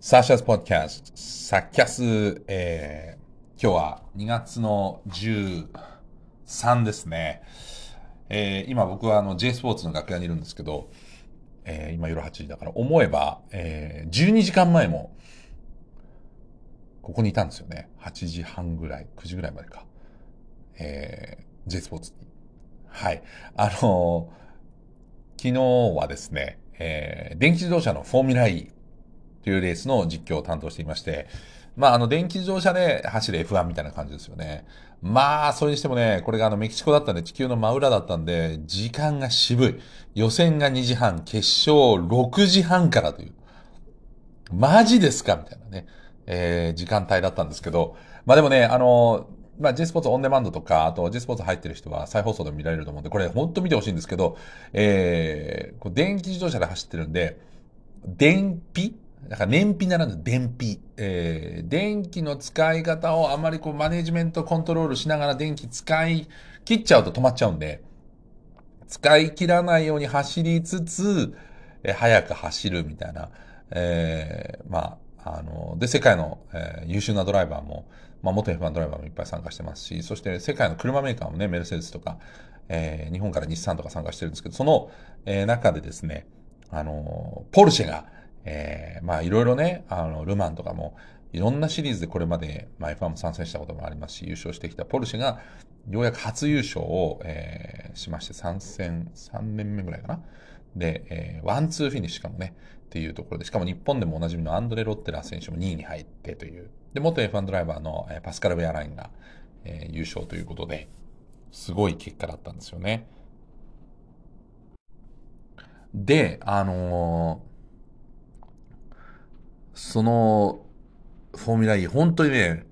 サーシャスポッドキャスト、サッキャス、えー、今日は2月の13ですね。えー、今僕はあの J スポーツの楽屋にいるんですけど、えー、今夜8時だから思えば、えー、12時間前も、ここにいたんですよね。8時半ぐらい、9時ぐらいまでか。えー、J スポーツに。はい。あのー、昨日はですね、えー、電気自動車のフォーミュラ E というレースの実況を担当していまして、まあ、あの、電気自動車で走る F1 みたいな感じですよね。まあ、それにしてもね、これがあの、メキシコだったんで、地球の真裏だったんで、時間が渋い。予選が2時半、決勝6時半からという。マジですか？みたいなね、えー、時間帯だったんですけど、まあでもね、あの、まあ、J スポーツオンデマンドとか、あと J スポーツ入ってる人は再放送でも見られると思うんで、これ本当見てほしいんですけど、えー、電気自動車で走ってるんで、電費だから燃費ならぬ電費。えー、電気の使い方をあまりこうマネジメントコントロールしながら電気使い切っちゃうと止まっちゃうんで、使い切らないように走りつつ、えー、早く走るみたいな、えー、まあ、あの、で、世界の、えー、優秀なドライバーも、まあ、元 F1 ドライバーもいっぱい参加してますし、そして世界の車メーカーもね、メルセデスとか、えー、日本から日産とか参加してるんですけど、その、えー、中でですね、あの、ポルシェが、えー、まあいろいろね、あの、ルマンとかも、いろんなシリーズでこれまで、まあ、F1 も参戦したこともありますし、優勝してきたポルシェが、ようやく初優勝を、えー、しまして、参戦、3年目ぐらいかな。で、えー、ワンツーフィニッシュかもね、っていうところで、しかも日本でもおなじみのアンドレ・ロッテラー選手も2位に入ってという。で、元 F1 ドライバーの、えー、パスカル・ベアラインが、えー、優勝ということで、すごい結果だったんですよね。で、あのその、フォーミュラ E、本当にね、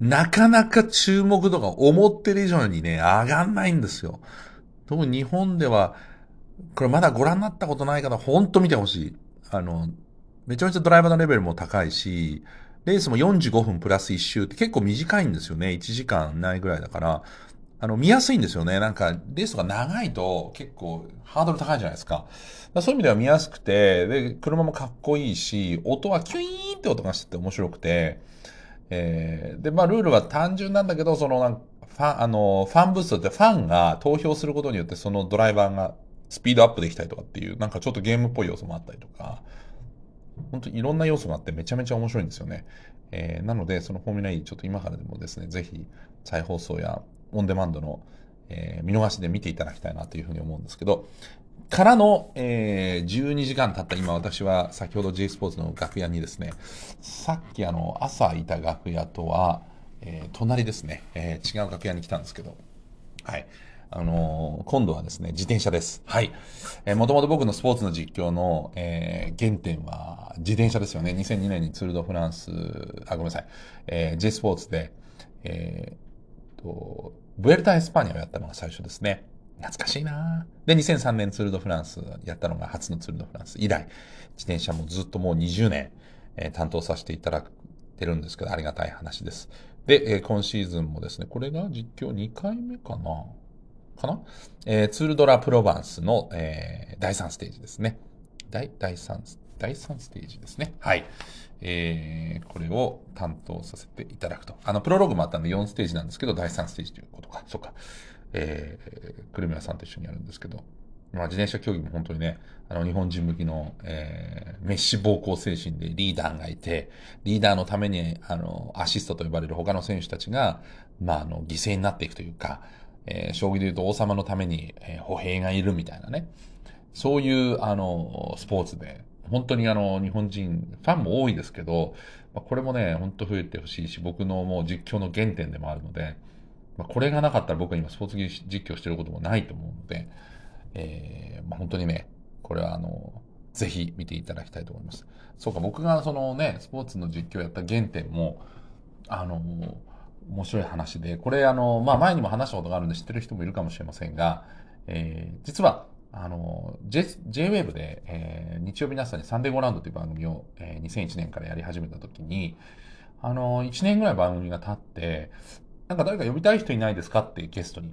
なかなか注目度が思ってる以上にね、上がんないんですよ。特に日本では、これまだご覧になったことない方、ほんと見てほしい。あの、めちゃめちゃドライバーのレベルも高いし、レースも45分プラス1周って結構短いんですよね。1時間ないぐらいだから、あの、見やすいんですよね。なんか、レースとか長いと結構ハードル高いじゃないですか。かそういう意味では見やすくて、で、車もかっこいいし、音はキュイーンって音がしてて面白くて、えー、で、まあ、ルールは単純なんだけど、その、なんか、ファン、あの、ファンブーストってファンが投票することによってそのドライバーがスピードアップできたりとかっていう、なんかちょっとゲームっぽい要素もあったりとか、本当にいろんな要素があってめちゃめちゃ面白いんですよね。えー、なので、そのフォーミュラ E ちょっと今からでもですね、ぜひ再放送やオンデマンドの、えー、見逃しで見ていただきたいなというふうに思うんですけど、からの、えー、12時間経った今私は先ほど J スポーツの楽屋にですね、さっきあの朝いた楽屋とは、えー、隣ですね、えー、違う楽屋に来たんですけど、はい。あのー、今度はですね、自転車です。はい。えー、もともと僕のスポーツの実況の、えー、原点は自転車ですよね。2002年にツールドフランス、あ、ごめんなさい。えー、J スポーツで、えー、と、ブエルタ・エスパニャをやったのが最初ですね。懐かしいなで、2003年ツールドフランスやったのが初のツールドフランス以来、自転車もずっともう20年、えー、担当させていただいてるんですけど、ありがたい話です。で、えー、今シーズンもですね、これが実況2回目かなかな？えー、ツールドラプロバンスの、えー、第3ステージですね。第、第3、第3ステージですね。はい。えー、これを担当させていただくと。あの、プロローグもあったんで4ステージなんですけど、第3ステージということか。そうか。えー、クルミラさんと一緒にやるんですけど、まあ、自転車競技も本当にね、あの、日本人向きの、えー、メッシ暴行精神でリーダーがいて、リーダーのために、あの、アシストと呼ばれる他の選手たちが、まあ、あの、犠牲になっていくというか、えー、将棋で言うと王様のために、えー、歩兵がいるみたいなね。そういう、あの、スポーツで、本当にあの、日本人、ファンも多いですけど、まあ、これもね、本当増えてほしいし、僕のもう実況の原点でもあるので、まあ、これがなかったら僕は今スポーツ実況してることもないと思うので、えー、まあ、本当にね、これはあの、ぜひ見ていただきたいと思います。そうか、僕がそのね、スポーツの実況をやった原点も、あの、面白い話で、これあの、まあ、前にも話したことがあるんで知ってる人もいるかもしれませんが、えー、実は、あの、J、J-Wave で、えー、日曜日の朝にサンデーゴラウンドという番組を、えー、2001年からやり始めた時に、あの、1年ぐらい番組が経って、なんか誰か呼びたい人いないですかってゲストに。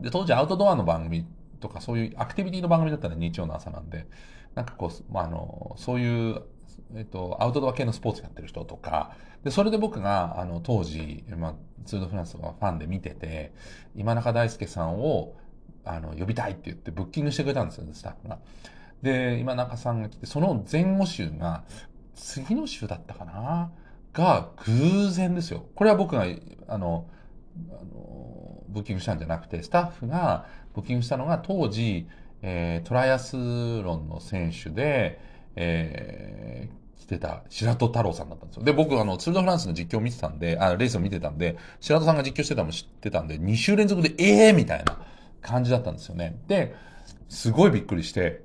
で、当時アウトドアの番組とかそういうアクティビティの番組だったら日曜の朝なんで、なんかこう、まあ、あの、そういうえっと、アウトドア系のスポーツやってる人とか、で、それで僕が、あの、当時、まあ、ツードフランスとかファンで見てて、今中大輔さんを、あの、呼びたいって言ってブッキングしてくれたんですよ、スタッフが。で、今中さんが来て、その前後週が、次の週だったかなが、偶然ですよ。これは僕が、あの、あのブッキングしたんじゃなくて、スタッフがブッキングしたのが当時、えー、トライアスロンの選手で、えー、来てた白戸太郎さんだったんですよ。で、僕、あの、ツールドフランスの実況を見てたんで、あ、レースを見てたんで、白戸さんが実況してたのも知ってたんで、2週連続で、ええー、みたいな感じだったんですよね。で、すごいびっくりして、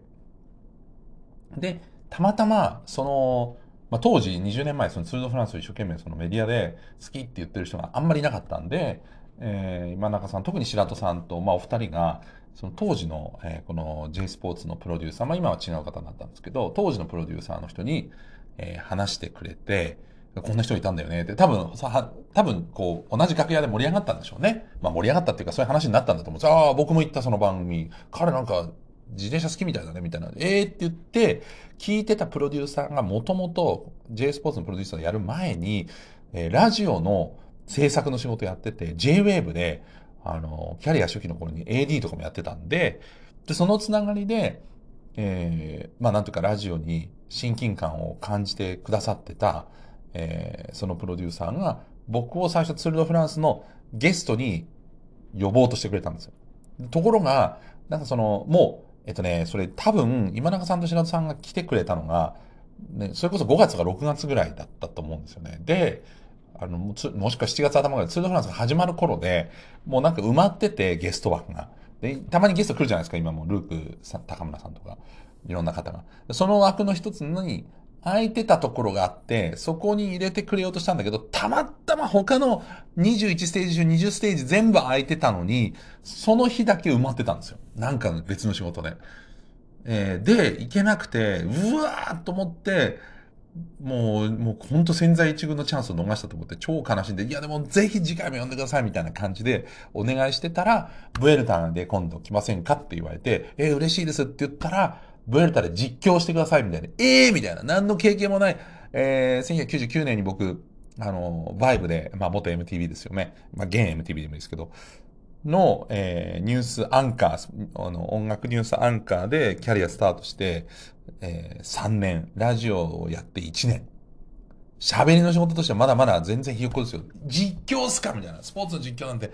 で、たまたま、その、まあ、当時20年前、そのツールドフランスを一生懸命そのメディアで好きって言ってる人があんまりいなかったんで、えー、今中さん、特に白戸さんと、まあ、お二人が、その当時の、えー、この J スポーツのプロデューサー、まあ今は違う方になったんですけど、当時のプロデューサーの人に、えー、話してくれて、こんな人いたんだよねって、多分、さ多分、こう、同じ楽屋で盛り上がったんでしょうね。まあ盛り上がったっていうか、そういう話になったんだと思うんですああ、僕も行ったその番組、彼なんか、自転車好きみたいだね、みたいな。ええー、って言って、聞いてたプロデューサーがもともと J スポーツのプロデューサーをやる前に、えー、ラジオの制作の仕事やってて、J-Wave で、あの、キャリア初期の頃に AD とかもやってたんで、で、そのつながりで、えー、まあなんとかラジオに親近感を感じてくださってた、えー、そのプロデューサーが、僕を最初ツールドフランスのゲストに呼ぼうとしてくれたんですよ。ところが、なんかその、もう、えっとね、それ多分、今中さんと白戸さんが来てくれたのが、ね、それこそ5月か6月ぐらいだったと思うんですよね。で、あの、もしくは7月頭ぐらい、ツールドフランスが始まる頃で、もうなんか埋まってて、ゲスト枠が。で、たまにゲスト来るじゃないですか、今も、ルークさん、高村さんとか、いろんな方が。その枠の一つに、空いてたところがあって、そこに入れてくれようとしたんだけど、たまたま他の21ステージ中20ステージ全部空いてたのに、その日だけ埋まってたんですよ。なんか別の仕事で。えー、で、行けなくて、うわーと思って、もう、もう本当潜在一遇のチャンスを逃したと思って超悲しんで、いやでもぜひ次回も呼んでくださいみたいな感じでお願いしてたら、ブエルタで今度来ませんかって言われて、えー、嬉しいですって言ったら、ブエルタで実況してくださいみたいな、ええー、みたいな、何の経験もない、えー、1999年に僕、あの、バイブで、まあ元 MTV ですよね。まあ現 MTV でもいいですけど、の、えー、ニュースアンカー、あの、音楽ニュースアンカーでキャリアスタートして、えー、3年、ラジオをやって1年。喋りの仕事としてはまだまだ全然ひよっこですよ。実況っすかみたいな。スポーツの実況なんて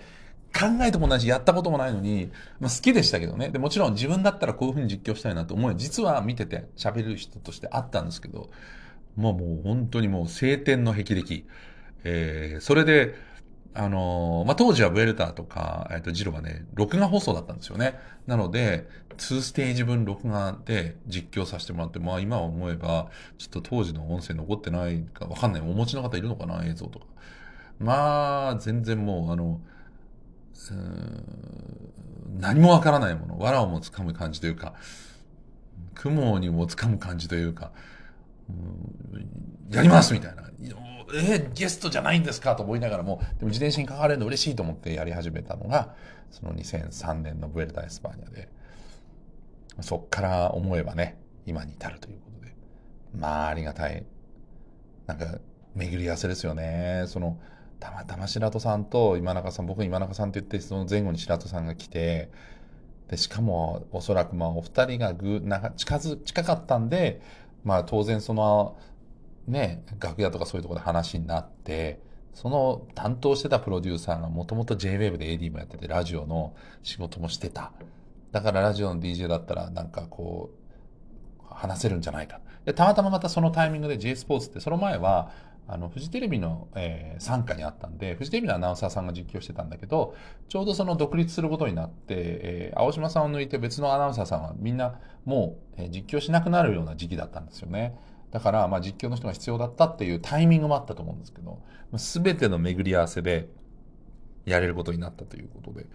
考えてもないし、やったこともないのに、まあ、好きでしたけどね。で、もちろん自分だったらこういう風に実況したいなと思い、実は見てて喋る人としてあったんですけど、もうもう本当にもう晴天の霹靂。えー、それで、あのー、まあ、当時はブエルターとか、えっ、ー、と、ジロはね、録画放送だったんですよね。なので、2ステージ分録画で実況させてもらって、まあ今思えば、ちょっと当時の音声残ってないかわかんない。お持ちの方いるのかな映像とか。まあ、全然もう、あの、何もわからないもの、藁をもつかむ感じというか、雲にもつかむ感じというか、やりますみたいな。えー、ゲストじゃないんですかと思いながらも、でも自転車に関われるの嬉しいと思ってやり始めたのが、その2003年のブエルタ・エスパーニャで、そっから思えばね、今に至るということで、まあありがたい。なんか、巡り合わせですよね。その、たまたま白戸さんと今中さん、僕今中さんって言って、その前後に白戸さんが来て、で、しかも、おそらくまあ、お二人がぐ、なんか近づ、近かったんで、まあ当然その、ね、楽屋とかそういうところで話になって、その担当してたプロデューサーがもともと JWAVE で AD もやってて、ラジオの仕事もしてた。だからラジオの DJ だったらなんかこう、話せるんじゃないか。で、たまたままたそのタイミングで J スポーツって、その前は、あの、フジテレビの、えー、参加にあったんで、フジテレビのアナウンサーさんが実況してたんだけど、ちょうどその独立することになって、えー、青島さんを抜いて別のアナウンサーさんはみんなもう、えー、実況しなくなるような時期だったんですよね。だから、まあ実況の人が必要だったっていうタイミングもあったと思うんですけど、すべての巡り合わせでやれることになったということで、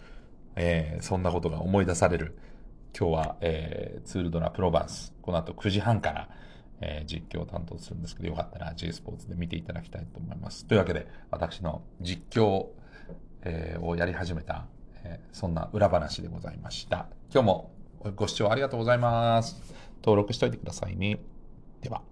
えー、そんなことが思い出される、今日は、えー、ツールドラプロバンス、この後9時半から、えー、実況を担当するんですけど、よかったら J スポーツで見ていただきたいと思います。というわけで、私の実況、えー、をやり始めた、えー、そんな裏話でございました。今日もご視聴ありがとうございます。登録しておいてくださいね。では。